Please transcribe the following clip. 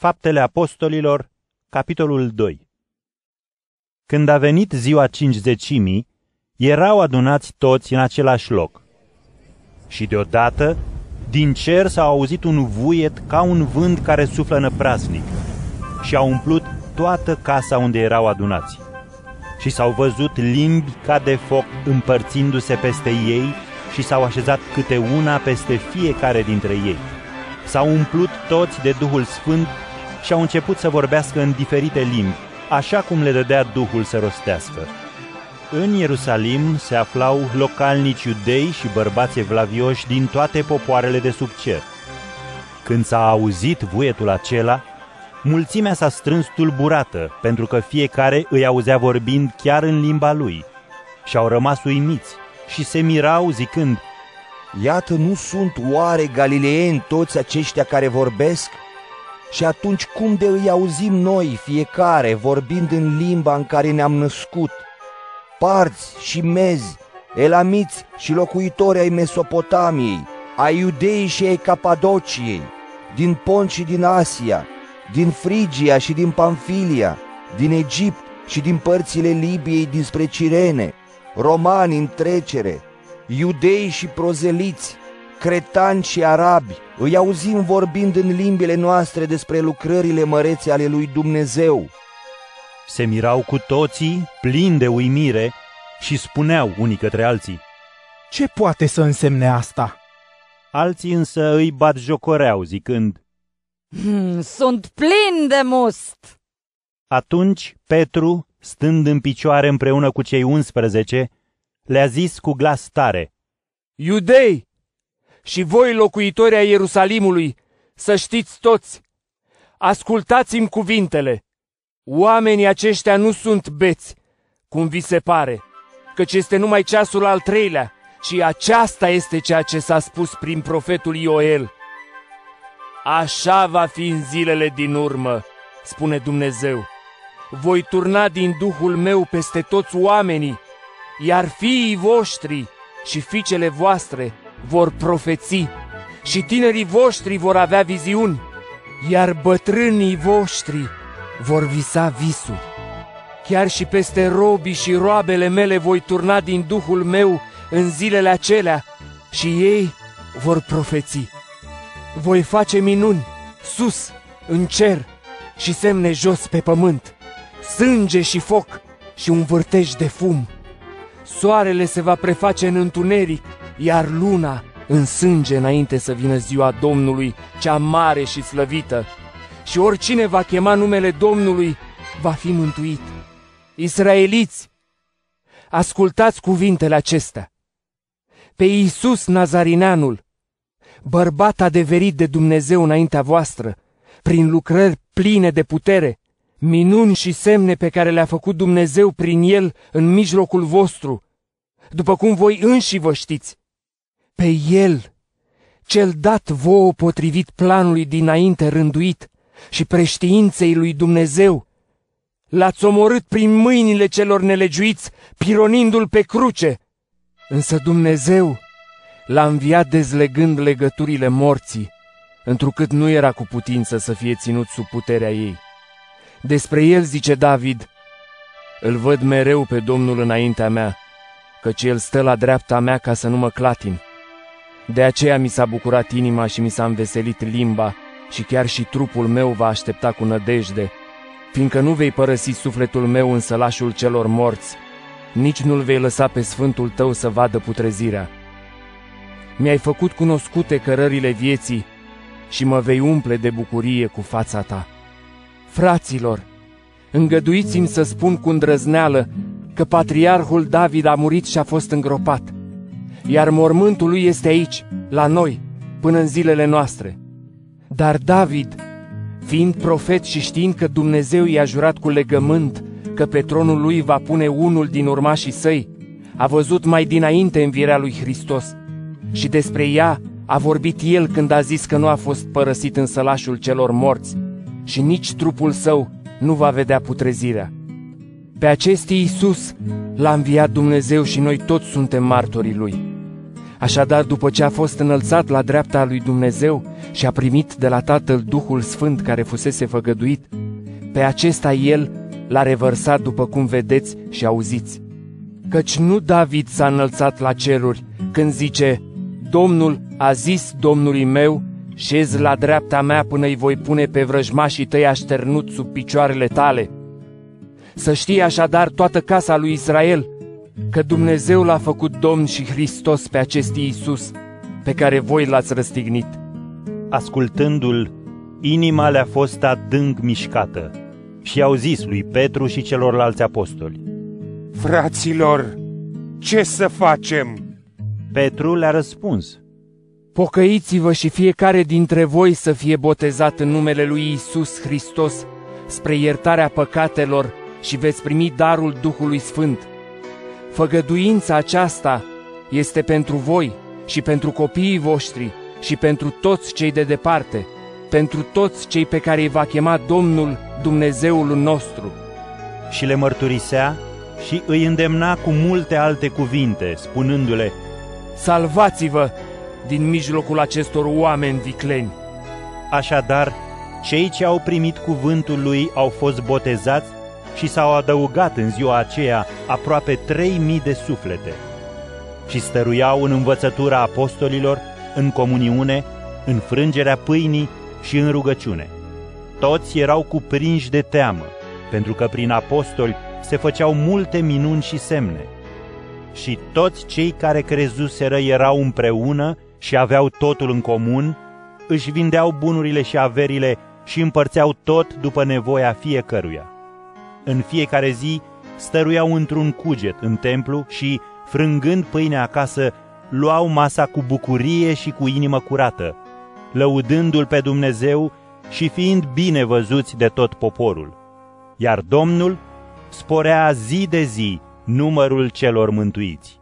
Faptele Apostolilor, capitolul 2 Când a venit ziua cincizecimii, erau adunați toți în același loc. Și deodată, din cer s-a auzit un vuiet ca un vânt care suflă năprasnic și a umplut toată casa unde erau adunați. Și s-au văzut limbi ca de foc împărțindu-se peste ei și s-au așezat câte una peste fiecare dintre ei. S-au umplut toți de Duhul Sfânt și au început să vorbească în diferite limbi, așa cum le dădea Duhul să rostească. În Ierusalim se aflau localnici iudei și bărbați evlavioși din toate popoarele de sub cer. Când s-a auzit vuietul acela, mulțimea s-a strâns tulburată, pentru că fiecare îi auzea vorbind chiar în limba lui. Și au rămas uimiți și se mirau zicând, Iată, nu sunt oare galileeni toți aceștia care vorbesc? Și atunci cum de îi auzim noi fiecare vorbind în limba în care ne-am născut? Parți și mezi, elamiți și locuitori ai Mesopotamiei, ai iudei și ai Capadociei, din Pont și din Asia, din Frigia și din Pamfilia, din Egipt și din părțile Libiei dinspre Cirene, romani în trecere, iudei și prozeliți, cretani și arabi, îi auzim vorbind în limbile noastre despre lucrările mărețe ale lui Dumnezeu. Se mirau cu toții, plini de uimire, și spuneau unii către alții. Ce poate să însemne asta? Alții însă îi bat jocoreau, zicând, Hmm, Sunt plin de must! Atunci Petru, stând în picioare împreună cu cei 11, le-a zis cu glas tare, Iudei și voi locuitori ai Ierusalimului, să știți toți, ascultați-mi cuvintele. Oamenii aceștia nu sunt beți, cum vi se pare, căci este numai ceasul al treilea și aceasta este ceea ce s-a spus prin profetul Ioel. Așa va fi în zilele din urmă, spune Dumnezeu. Voi turna din Duhul meu peste toți oamenii, iar fiii voștri și fiicele voastre vor profeți și tinerii voștri vor avea viziuni, iar bătrânii voștri vor visa visuri. Chiar și peste robii și roabele mele voi turna din Duhul meu în zilele acelea și ei vor profeți. Voi face minuni sus, în cer și semne jos pe pământ, sânge și foc și un vârtej de fum. Soarele se va preface în întuneric, iar luna în sânge înainte să vină ziua Domnului, cea mare și slăvită. Și oricine va chema numele Domnului va fi mântuit. Israeliți, ascultați cuvintele acestea. Pe Iisus Nazarineanul, bărbat adeverit de Dumnezeu înaintea voastră, prin lucrări pline de putere, minuni și semne pe care le-a făcut Dumnezeu prin el în mijlocul vostru, după cum voi înși vă știți. Pe el, cel dat vouă potrivit planului dinainte rânduit și preștiinței lui Dumnezeu, l-ați omorât prin mâinile celor nelegiuiți, pironindu-l pe cruce. Însă Dumnezeu l-a înviat dezlegând legăturile morții, întrucât nu era cu putință să fie ținut sub puterea ei. Despre el zice David, îl văd mereu pe Domnul înaintea mea, căci el stă la dreapta mea ca să nu mă clatin. De aceea mi s-a bucurat inima și mi s-a înveselit limba și chiar și trupul meu va aștepta cu nădejde, fiindcă nu vei părăsi sufletul meu în sălașul celor morți, nici nu-l vei lăsa pe sfântul tău să vadă putrezirea. Mi-ai făcut cunoscute cărările vieții și mă vei umple de bucurie cu fața ta. Fraților, îngăduiți-mi să spun cu îndrăzneală că patriarhul David a murit și a fost îngropat, iar mormântul lui este aici, la noi, până în zilele noastre. Dar David, fiind profet și știind că Dumnezeu i-a jurat cu legământ că pe tronul lui va pune unul din urmașii săi, a văzut mai dinainte învierea lui Hristos și despre ea a vorbit el când a zis că nu a fost părăsit în sălașul celor morți și nici trupul său nu va vedea putrezirea. Pe acest Iisus l-a înviat Dumnezeu și noi toți suntem martorii lui. Așadar, după ce a fost înălțat la dreapta lui Dumnezeu și a primit de la Tatăl Duhul Sfânt care fusese făgăduit, pe acesta el l-a revărsat după cum vedeți și auziți. Căci nu David s-a înălțat la ceruri când zice, Domnul a zis Domnului meu, șez la dreapta mea până îi voi pune pe vrăjmașii tăi așternut sub picioarele tale. Să știe așadar toată casa lui Israel că Dumnezeu l-a făcut Domn și Hristos pe acest Iisus, pe care voi l-ați răstignit. Ascultându-l, inima le-a fost adânc mișcată și au zis lui Petru și celorlalți apostoli. Fraților, ce să facem? Petru le-a răspuns. Pocăiți-vă și fiecare dintre voi să fie botezat în numele lui Isus Hristos spre iertarea păcatelor și veți primi darul Duhului Sfânt. Făgăduința aceasta este pentru voi și pentru copiii voștri și pentru toți cei de departe, pentru toți cei pe care îi va chema Domnul Dumnezeul nostru. Și le mărturisea și îi îndemna cu multe alte cuvinte, spunându-le, Salvați-vă din mijlocul acestor oameni vicleni. Așadar, cei ce au primit cuvântul lui au fost botezați și s-au adăugat în ziua aceea aproape trei mii de suflete. Și stăruiau în învățătura apostolilor, în comuniune, în frângerea pâinii și în rugăciune. Toți erau cuprinși de teamă, pentru că prin apostoli se făceau multe minuni și semne. Și toți cei care crezuseră erau împreună și aveau totul în comun, își vindeau bunurile și averile și împărțeau tot după nevoia fiecăruia. În fiecare zi stăruiau într-un cuget în templu și, frângând pâinea acasă, luau masa cu bucurie și cu inimă curată, lăudându-L pe Dumnezeu și fiind bine văzuți de tot poporul. Iar Domnul sporea zi de zi numărul celor mântuiți.